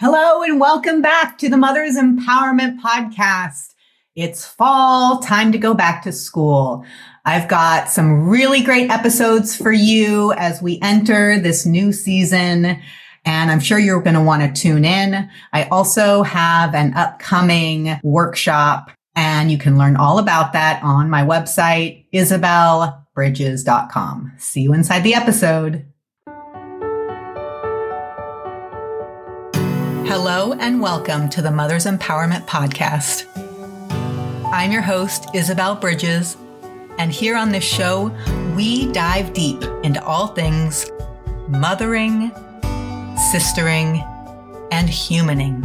Hello and welcome back to the Mother's Empowerment Podcast. It's fall, time to go back to school. I've got some really great episodes for you as we enter this new season. And I'm sure you're going to want to tune in. I also have an upcoming workshop and you can learn all about that on my website, isabelbridges.com. See you inside the episode. Hello and welcome to the Mother's Empowerment Podcast. I'm your host, Isabel Bridges, and here on this show, we dive deep into all things mothering, sistering, and humaning.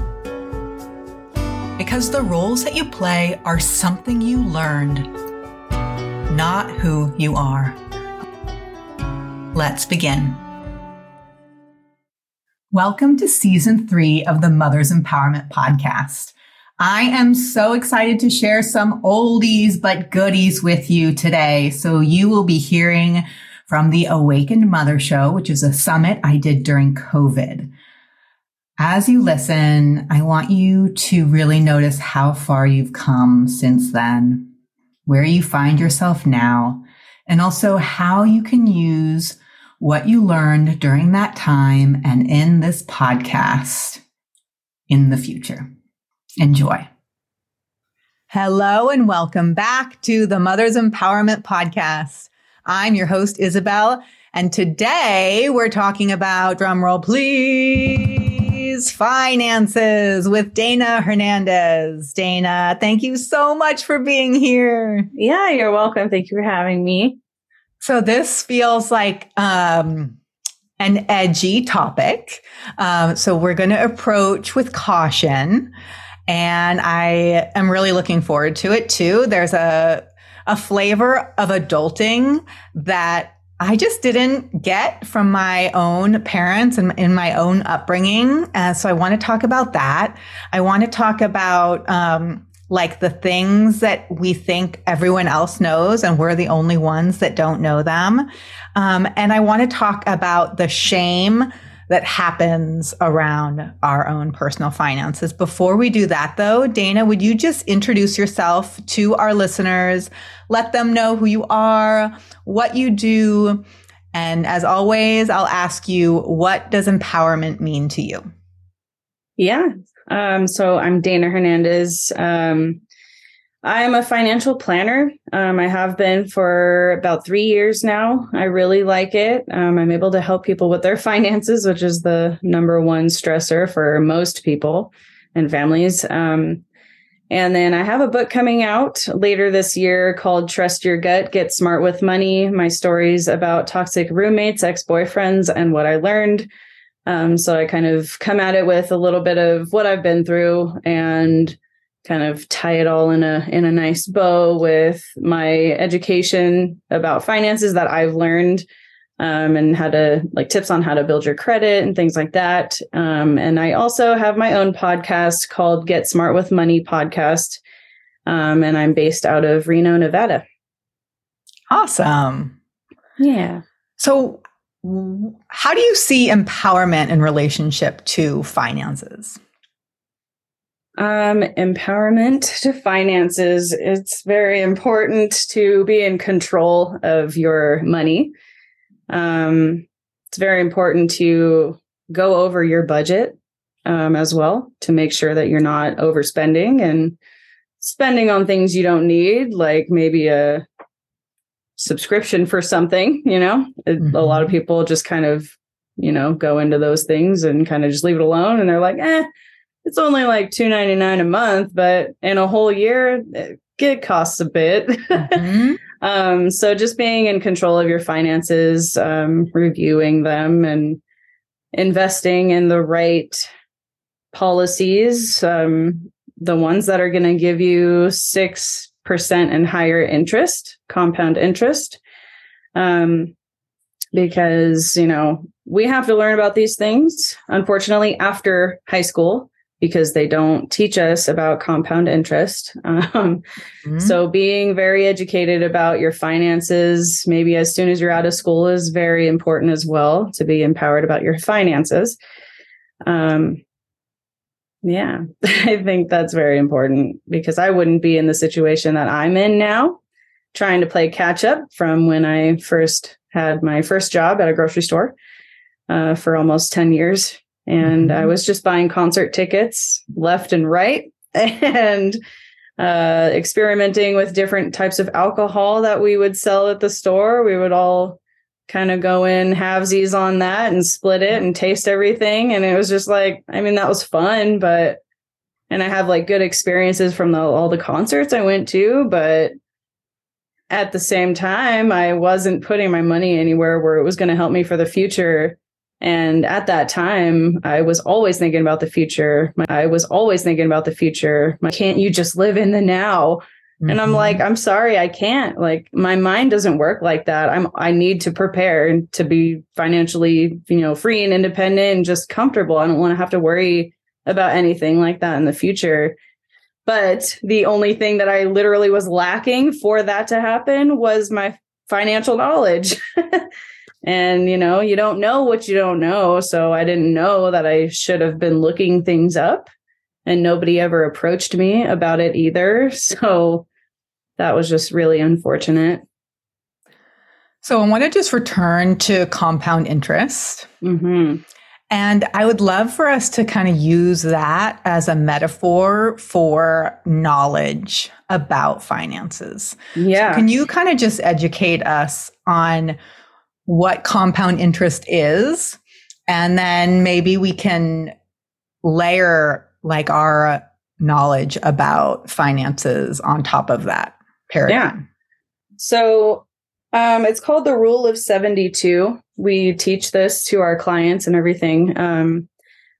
Because the roles that you play are something you learned, not who you are. Let's begin. Welcome to season three of the Mother's Empowerment Podcast. I am so excited to share some oldies but goodies with you today. So you will be hearing from the Awakened Mother Show, which is a summit I did during COVID. As you listen, I want you to really notice how far you've come since then, where you find yourself now, and also how you can use what you learned during that time and in this podcast in the future. Enjoy. Hello and welcome back to the Mother's Empowerment Podcast. I'm your host, Isabel, and today we're talking about, drumroll please, finances with Dayna Hernandez. Dayna, thank you so much for being here. Yeah, you're welcome. Thank you for having me. So this feels like um, an edgy topic. Um, so we're going to approach with caution. And I am really looking forward to it too. There's a, a flavor of adulting that I just didn't get from my own parents and in my own upbringing. Uh, so I want to talk about that. I want to talk about um, like the things that we think everyone else knows and we're the only ones that don't know them. Um, and I want to talk about the shame that happens around our own personal finances. Before we do that though, Dayna, would you just introduce yourself to our listeners? Let them know who you are, what you do. And as always, I'll ask you, what does empowerment mean to you? Yeah. Um, so I'm Dayna Hernandez. Um, I'm a financial planner. Um, I have been for about three years now. I really like it. Um, I'm able to help people with their finances, which is the number one stressor for most people and families. Um, and then I have a book coming out later this year called Trust Your Gut, Get Smart with Money. My stories about toxic roommates, ex boyfriends, and what I learned um, so I kind of come at it with a little bit of what I've been through and kind of tie it all in a in a nice bow with my education about finances that I've learned um, and how to like tips on how to build your credit and things like that. Um, and I also have my own podcast called Get Smart with Money podcast, um, and I'm based out of Reno, Nevada. Awesome. Yeah. So how do you see empowerment in relationship to finances? Um, empowerment to finances. It's very important to be in control of your money. Um, it's very important to go over your budget um, as well to make sure that you're not overspending and spending on things you don't need, like maybe a subscription for something, you know, mm-hmm. a lot of people just kind of, you know, go into those things and kind of just leave it alone. And they're like, eh, it's only like two ninety nine a month, but in a whole year, it costs a bit. Mm-hmm. um, so just being in control of your finances, um, reviewing them, and investing in the right policies, um, the ones that are going to give you six and higher interest, compound interest. Um, because, you know, we have to learn about these things, unfortunately, after high school because they don't teach us about compound interest. Um, mm-hmm. So, being very educated about your finances, maybe as soon as you're out of school, is very important as well to be empowered about your finances. Um, Yeah, I think that's very important because I wouldn't be in the situation that I'm in now, trying to play catch up from when I first had my first job at a grocery store uh, for almost 10 years. And mm-hmm. I was just buying concert tickets left and right and uh, experimenting with different types of alcohol that we would sell at the store. We would all kind of go in halvesies on that and split it and taste everything. And it was just like, I mean, that was fun, but and I have like good experiences from the, all the concerts I went to, but at the same time, I wasn't putting my money anywhere where it was going to help me for the future. And at that time, I was always thinking about the future. I was always thinking about the future. Can't you just live in the now? Mm-hmm. And I'm mm-hmm. like, I'm sorry, I can't. Like my mind doesn't work like that. I'm I need to prepare to be financially, you know, free and independent and just comfortable. I don't want to have to worry about anything like that in the future. But the only thing that I literally was lacking for that to happen was my financial knowledge. And, you know, you don't know what you don't know. So I didn't know that I should have been looking things up. And nobody ever approached me about it either. So that was just really unfortunate. So I want to just return to compound interest. Mm-hmm. And I would love for us to kind of use that as a metaphor for knowledge about finances. Yeah. So can you kind of just educate us on what compound interest is. And then maybe we can layer like our knowledge about finances on top of that paradigm. Yeah. So um, it's called the rule of 72. We teach this to our clients and everything. Um,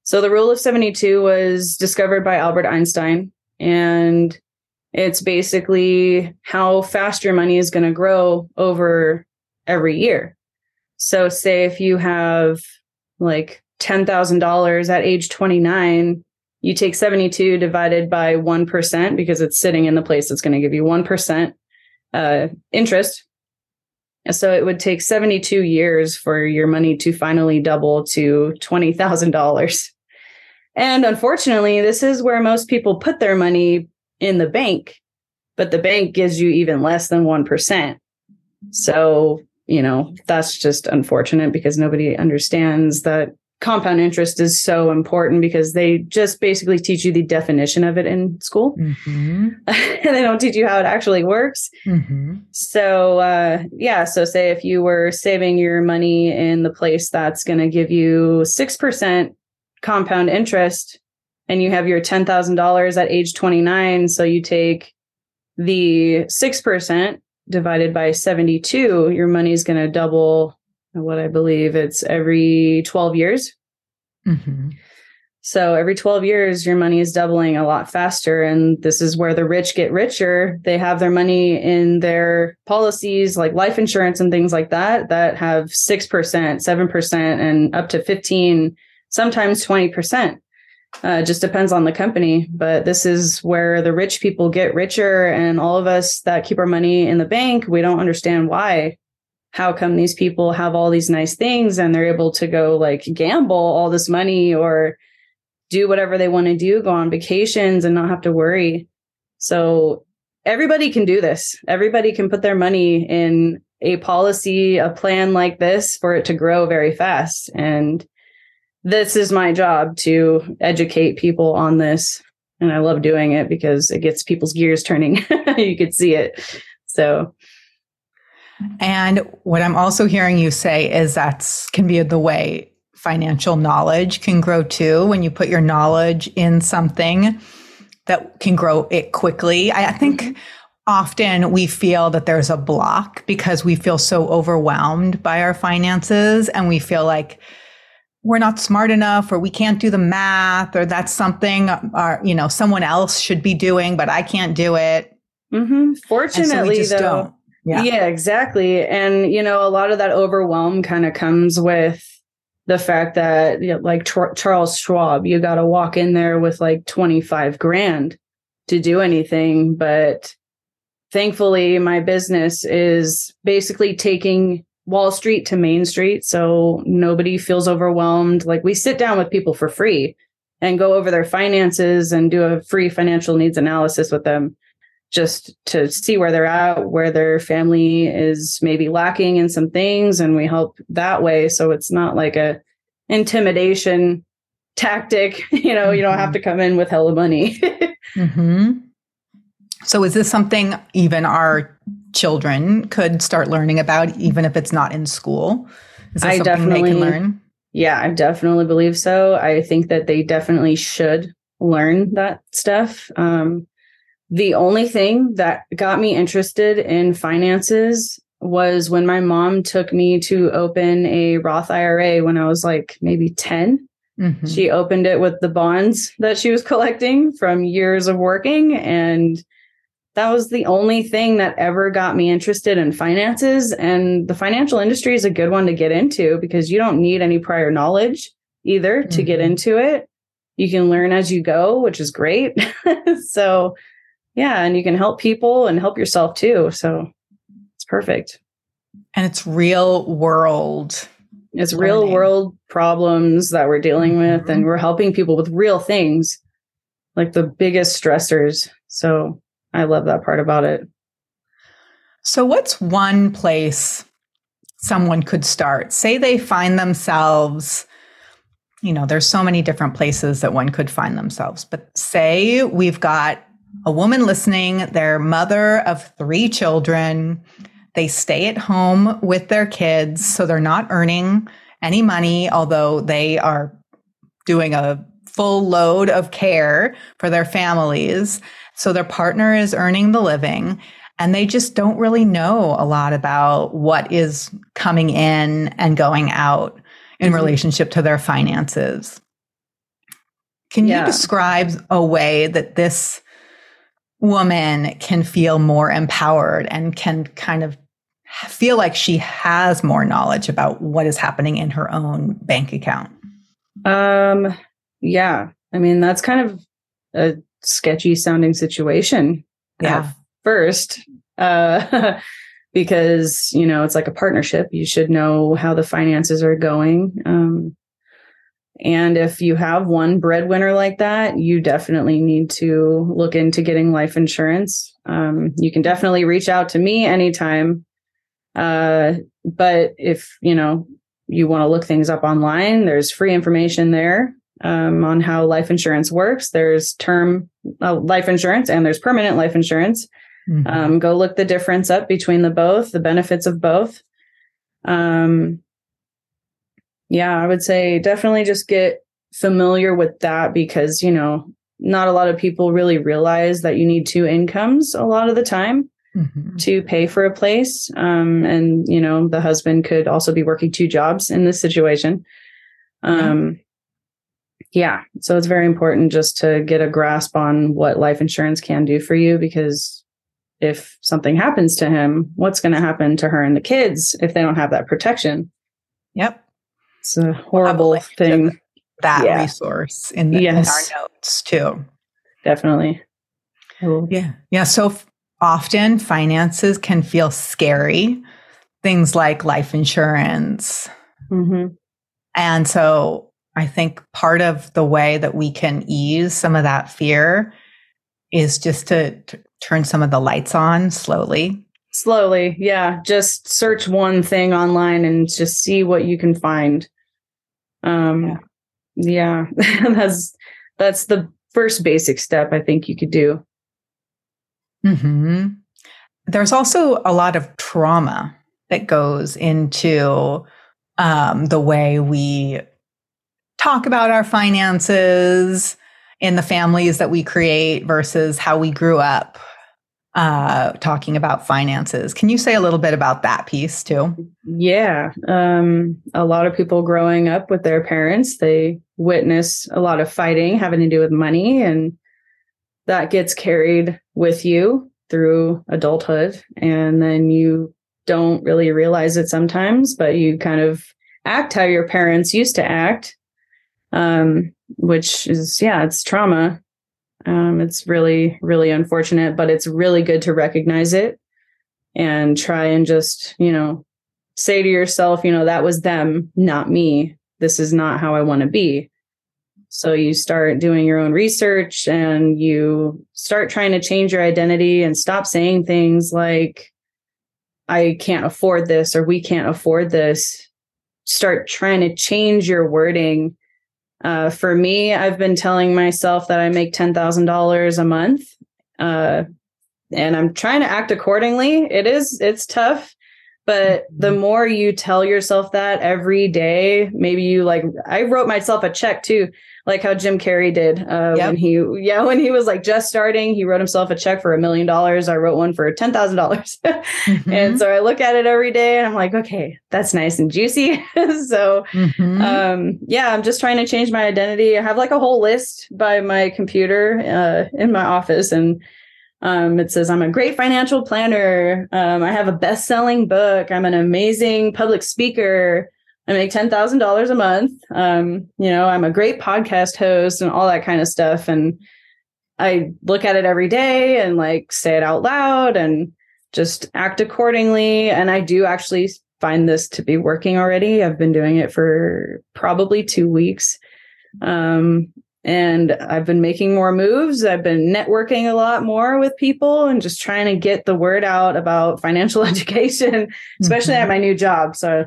so the rule of 72 was discovered by Albert Einstein. And it's basically how fast your money is going to grow over every year. So, say if you have like $10,000 at age 29, you take 72 divided by 1% because it's sitting in the place that's going to give you 1% uh, interest. So it would take 72 years for your money to finally double to $20,000. And unfortunately, this is where most people put their money in the bank, but the bank gives you even less than 1%. So you know, that's just unfortunate because nobody understands that compound interest is so important because they just basically teach you the definition of it in school mm-hmm. and they don't teach you how it actually works mm-hmm. so uh, yeah so say if you were saving your money in the place that's going to give you 6% compound interest and you have your $10000 at age 29 so you take the 6% divided by 72, your money is going to double what I believe it's every 12 years. Mm-hmm. So every 12 years, your money is doubling a lot faster. And this is where the rich get richer. They have their money in their policies like life insurance and things like that, that have 6%, 7%, and up to 15, sometimes 20%. Uh, just depends on the company, but this is where the rich people get richer, and all of us that keep our money in the bank, we don't understand why. How come these people have all these nice things and they're able to go like gamble all this money or do whatever they want to do, go on vacations and not have to worry? So everybody can do this. Everybody can put their money in a policy, a plan like this for it to grow very fast. And this is my job to educate people on this. And I love doing it because it gets people's gears turning. you could see it. So, and what I'm also hearing you say is that can be the way financial knowledge can grow too. When you put your knowledge in something that can grow it quickly. I, I think mm-hmm. often we feel that there's a block because we feel so overwhelmed by our finances and we feel like, we're not smart enough or we can't do the math or that's something our, you know someone else should be doing but i can't do it mm-hmm. fortunately so though yeah. yeah exactly and you know a lot of that overwhelm kind of comes with the fact that you know, like charles schwab you got to walk in there with like 25 grand to do anything but thankfully my business is basically taking Wall Street to Main Street. So nobody feels overwhelmed. Like we sit down with people for free and go over their finances and do a free financial needs analysis with them just to see where they're at, where their family is maybe lacking in some things, and we help that way. So it's not like a intimidation tactic. You know, mm-hmm. you don't have mm-hmm. to come in with hella money. mm-hmm. So is this something even our children could start learning about, even if it's not in school? Is this I something definitely, they can learn? Yeah, I definitely believe so. I think that they definitely should learn that stuff. Um, the only thing that got me interested in finances was when my mom took me to open a Roth IRA when I was like maybe 10. Mm-hmm. She opened it with the bonds that she was collecting from years of working. And that was the only thing that ever got me interested in finances. And the financial industry is a good one to get into because you don't need any prior knowledge either mm-hmm. to get mm-hmm. into it. You can learn as you go, which is great. so yeah and you can help people and help yourself too so it's perfect and it's real world it's learning. real world problems that we're dealing with mm-hmm. and we're helping people with real things like the biggest stressors so i love that part about it so what's one place someone could start say they find themselves you know there's so many different places that one could find themselves but say we've got a woman listening, their mother of three children. They stay at home with their kids, so they're not earning any money, although they are doing a full load of care for their families. So their partner is earning the living and they just don't really know a lot about what is coming in and going out in mm-hmm. relationship to their finances. Can yeah. you describe a way that this woman can feel more empowered and can kind of feel like she has more knowledge about what is happening in her own bank account? Um, yeah. I mean, that's kind of a sketchy sounding situation yeah. first. Uh, because, you know, it's like a partnership. You should know how the finances are going. Um, and if you have one breadwinner like that, you definitely need to look into getting life insurance. Um, you can definitely reach out to me anytime. Uh, but if you know you want to look things up online, there's free information there um, on how life insurance works. There's term uh, life insurance and there's permanent life insurance. Mm-hmm. Um, go look the difference up between the both, the benefits of both. Um, yeah, I would say definitely just get familiar with that because, you know, not a lot of people really realize that you need two incomes a lot of the time mm-hmm. to pay for a place. Um, and, you know, the husband could also be working two jobs in this situation. Um, yeah. yeah. So it's very important just to get a grasp on what life insurance can do for you because if something happens to him, what's going to happen to her and the kids if they don't have that protection? Yep. It's a horrible thing. That yeah. resource in, the, yes. in our notes too. Definitely. Yeah. Yeah. So f- often finances can feel scary. Things like life insurance. Mm-hmm. And so I think part of the way that we can ease some of that fear is just to, to turn some of the lights on slowly slowly yeah just search one thing online and just see what you can find um, yeah, yeah. that's that's the first basic step I think you could do. Hmm. There's also a lot of trauma that goes into um, the way we talk about our finances in the families that we create versus how we grew up uh, talking about finances. Can you say a little bit about that piece too? Yeah. Um, a lot of people growing up with their parents, they witness a lot of fighting having to do with money, and that gets carried with you through adulthood. And then you don't really realize it sometimes, but you kind of act how your parents used to act, um, which is, yeah, it's trauma um, it's really, really unfortunate, but it's really good to recognize it and try and just, you know, say to yourself, you know, that was them, not me. This is not how I want to be. So you start doing your own research and you start trying to change your identity and stop saying things like, I can't afford this or we can't afford this. Start trying to change your wording. Uh, for me, I've been telling myself that I make $10,000 a month. Uh, and I'm trying to act accordingly. It is, it's tough but the mm-hmm. more you tell yourself that every day, maybe you like, I wrote myself a check too, like how Jim Carrey did uh, yep. when he, yeah, when he was like just starting, he wrote himself a check for a million dollars. I wrote one for ten thousand dollars, mm-hmm. and so I look at it every day, and I'm like, okay, that's nice and juicy. so, mm-hmm. um, yeah, I'm just trying to change my identity. I have like a whole list by my computer uh, in my office, and um, it says, I'm a great financial planner. Um, I have a best selling book. I'm an amazing public speaker. I make $10,000 a month. Um, you know, I'm a great podcast host and all that kind of stuff. And I look at it every day and like say it out loud and just act accordingly. And I do actually find this to be working already. I've been doing it for probably two weeks. Um, and I've been making more moves. I've been networking a lot more with people and just trying to get the word out about financial education, especially mm-hmm. at my new job. So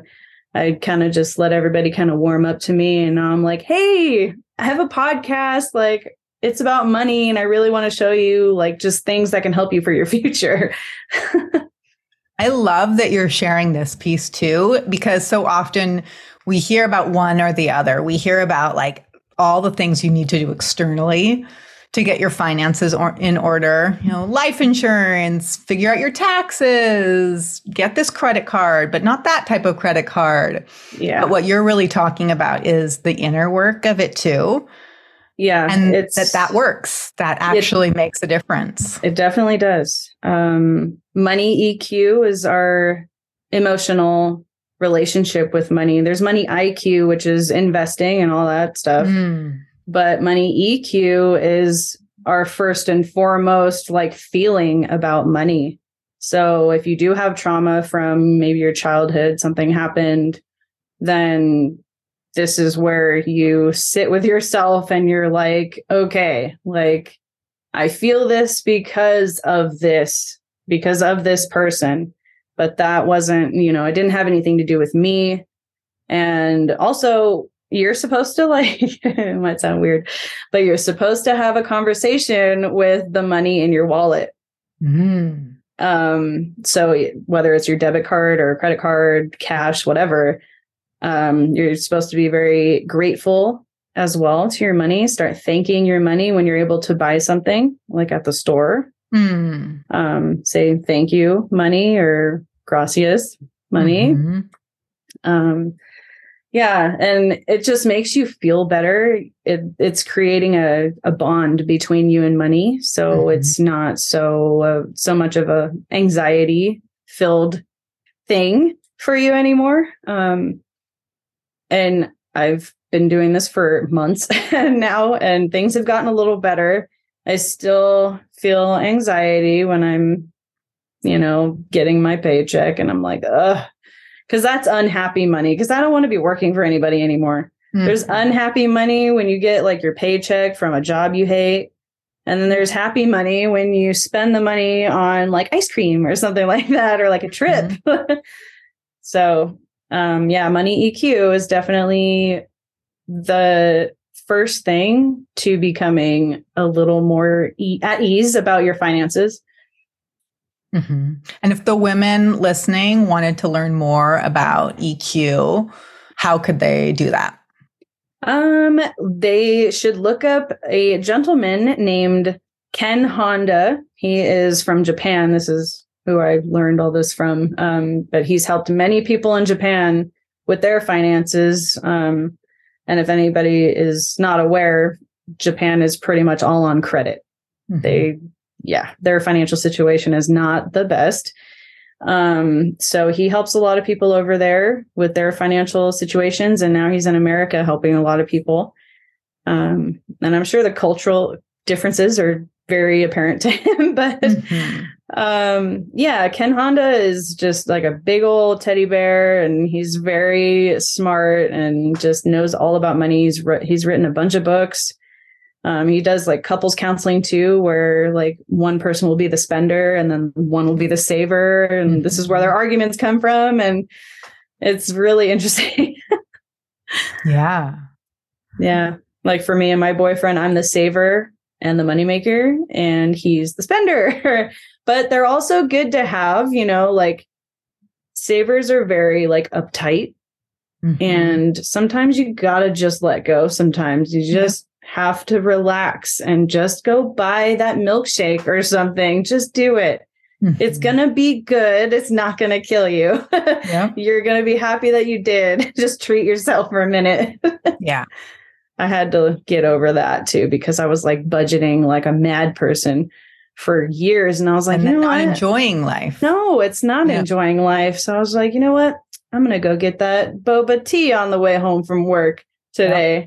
I kind of just let everybody kind of warm up to me. And now I'm like, hey, I have a podcast. Like, it's about money. And I really want to show you like just things that can help you for your future. I love that you're sharing this piece too, because so often we hear about one or the other. We hear about like all the things you need to do externally to get your finances or in order, you know, life insurance, figure out your taxes, get this credit card, but not that type of credit card. Yeah. But what you're really talking about is the inner work of it too. Yeah. And that that works. That actually it, makes a difference. It definitely does. Um, money EQ is our emotional relationship with money. There's money IQ, which is investing and all that stuff. Mm. But money EQ is our first and foremost like feeling about money. So if you do have trauma from maybe your childhood, something happened, then this is where you sit with yourself and you're like, okay, like I feel this because of this, because of this person but that wasn't, you know, it didn't have anything to do with me. And also, you're supposed to like, it might sound weird, but you're supposed to have a conversation with the money in your wallet. Mm. Um, so whether it's your debit card or credit card, cash, whatever, um, you're supposed to be very grateful as well to your money. Start thanking your money when you're able to buy something like at the store. Mm. Um, say thank you, money, or gracias, money. Mm-hmm. Um, yeah, and it just makes you feel better. It, it's creating a, a bond between you and money, so mm-hmm. it's not so uh, so much of a anxiety filled thing for you anymore. Um, and I've been doing this for months now, and things have gotten a little better. I still feel anxiety when I'm you know, getting my paycheck. And I'm like, ugh, because that's unhappy money. Because I don't want to be working for anybody anymore. Mm-hmm. There's unhappy money when you get like your paycheck from a job you hate. And then there's happy money when you spend the money on like ice cream or something like that, or like a trip. Mm-hmm. so, um, yeah, money EQ is definitely the first thing to becoming a little more e- at ease about your finances. Mm-hmm. And if the women listening wanted to learn more about EQ, how could they do that? Um, they should look up a gentleman named Ken Honda. He is from Japan. This is who I learned all this from. Um, but he's helped many people in Japan with their finances. Um, and if anybody is not aware, Japan is pretty much all on credit. Mm-hmm. They yeah, their financial situation is not the best. Um, so he helps a lot of people over there with their financial situations, and now he's in America helping a lot of people. Um, and I'm sure the cultural differences are very apparent to him, but mm-hmm. um yeah ken honda is just like a big old teddy bear and he's very smart and just knows all about money he's, he's written a bunch of books um, he does like couples counseling too where like one person will be the spender and then one will be the saver and mm-hmm. this is where their mm-hmm. arguments come from and it's really interesting yeah yeah like for me and my boyfriend i'm the saver and the moneymaker and he's the spender but they're also good to have, you know, like savers are very like uptight. Mm-hmm. And sometimes you got to just let go. Sometimes you just yeah. have to relax and just go buy that milkshake or something. Just do it. Mm-hmm. It's going to be good. It's not going to kill you. Yeah. You're going to be happy that you did. just treat yourself for a minute. yeah. I had to get over that too because I was like budgeting like a mad person for years. And I was like, you know not what? enjoying life. No, it's not yeah. enjoying life. So I was like, you know what? I'm going to go get that boba tea on the way home from work today. Yeah.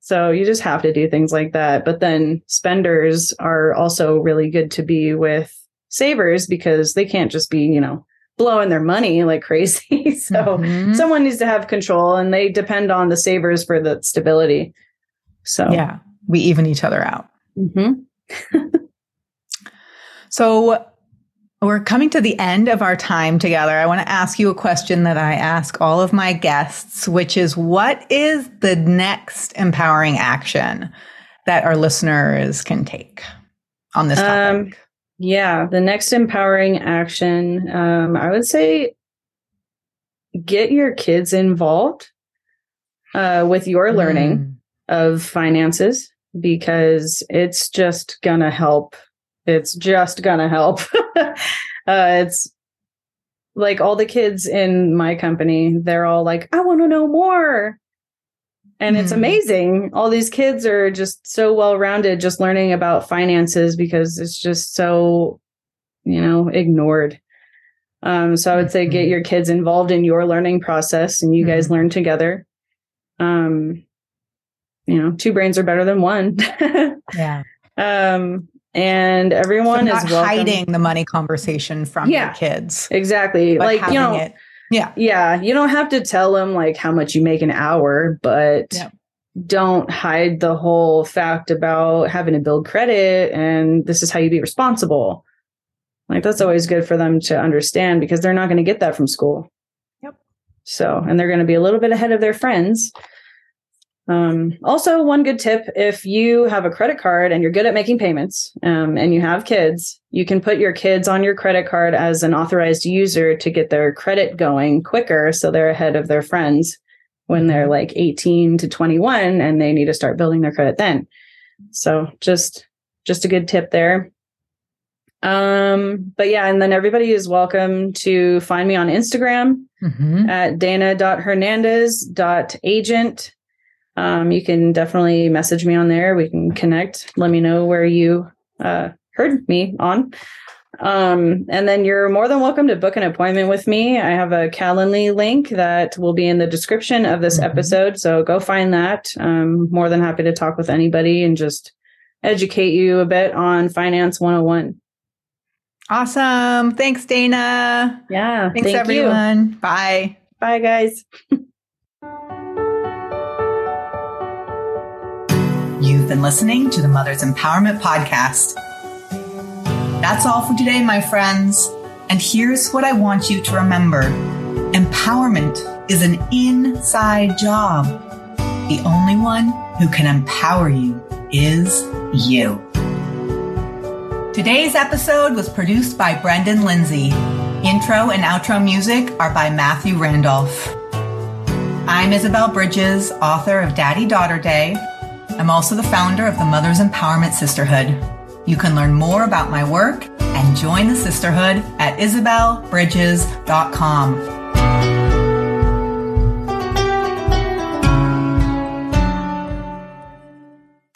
So you just have to do things like that. But then spenders are also really good to be with savers because they can't just be, you know, blowing their money like crazy. so mm-hmm. someone needs to have control and they depend on the savers for the stability. So yeah, we even each other out. Mm-hmm. So we're coming to the end of our time together. I want to ask you a question that I ask all of my guests, which is what is the next empowering action that our listeners can take on this topic? Um, yeah, the next empowering action, um, I would say get your kids involved uh, with your learning mm. of finances because it's just to help it's just gonna help. uh, it's like all the kids in my company, they're all like, I want to know more. And mm it's amazing. All these kids are just so well rounded, just learning about finances because it's just so, you know, ignored. Um, so I would say get mm-hmm. your kids involved in your learning process and you mm guys learn together. Um, you know, two brains are better than one. yeah. Um, and everyone so is hiding the money conversation from yeah, your kids. Exactly. Like you know, it, yeah, yeah. You don't have to tell them like how much you make an hour, but yeah. don't hide the whole fact about having to build credit and this is how you be responsible. Like that's always good for them to understand because they're not going to get that from school. Yep. So, and they're going to be a little bit ahead of their friends um, also, one good tip if you have a credit card and you're good at making payments um, and you have kids, you can put your kids on your credit card as an authorized user to get their credit going quicker so they're ahead of their friends when they're like 18 to 21 and they need to start building their credit then. So just just a good tip there. Um, but yeah, and then everybody is welcome to find me on Instagram mm-hmm. at dayna.hernandez.agent um, you can definitely message me on there. We can connect. Let me know where you uh, heard me on. Um, and then you're more than welcome to book an appointment with me. I have a Calendly link that will be in the description of this mm-hmm. episode. So go find that. I'm more than happy to talk with anybody and just educate you a bit on Finance 101. Awesome. Thanks, Dayna. Yeah. Thanks, thank everyone. You. Bye. Bye, guys. You've been listening to the Mother's Empowerment Podcast. That's all for today, my friends. And here's what I want you to remember empowerment is an inside job. The only one who can empower you is you. Today's episode was produced by Brendan Lindsay. Intro and outro music are by Matthew Randolph. I'm Isabel Bridges, author of Daddy Daughter Day I'm also the founder of the Mothers Empowerment Sisterhood. You can learn more about my work and join the sisterhood at isabelbridges.com.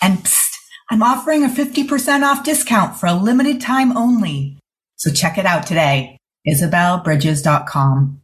And psst, I'm offering a 50% off discount for a limited time only. So check it out today, isabelbridges.com.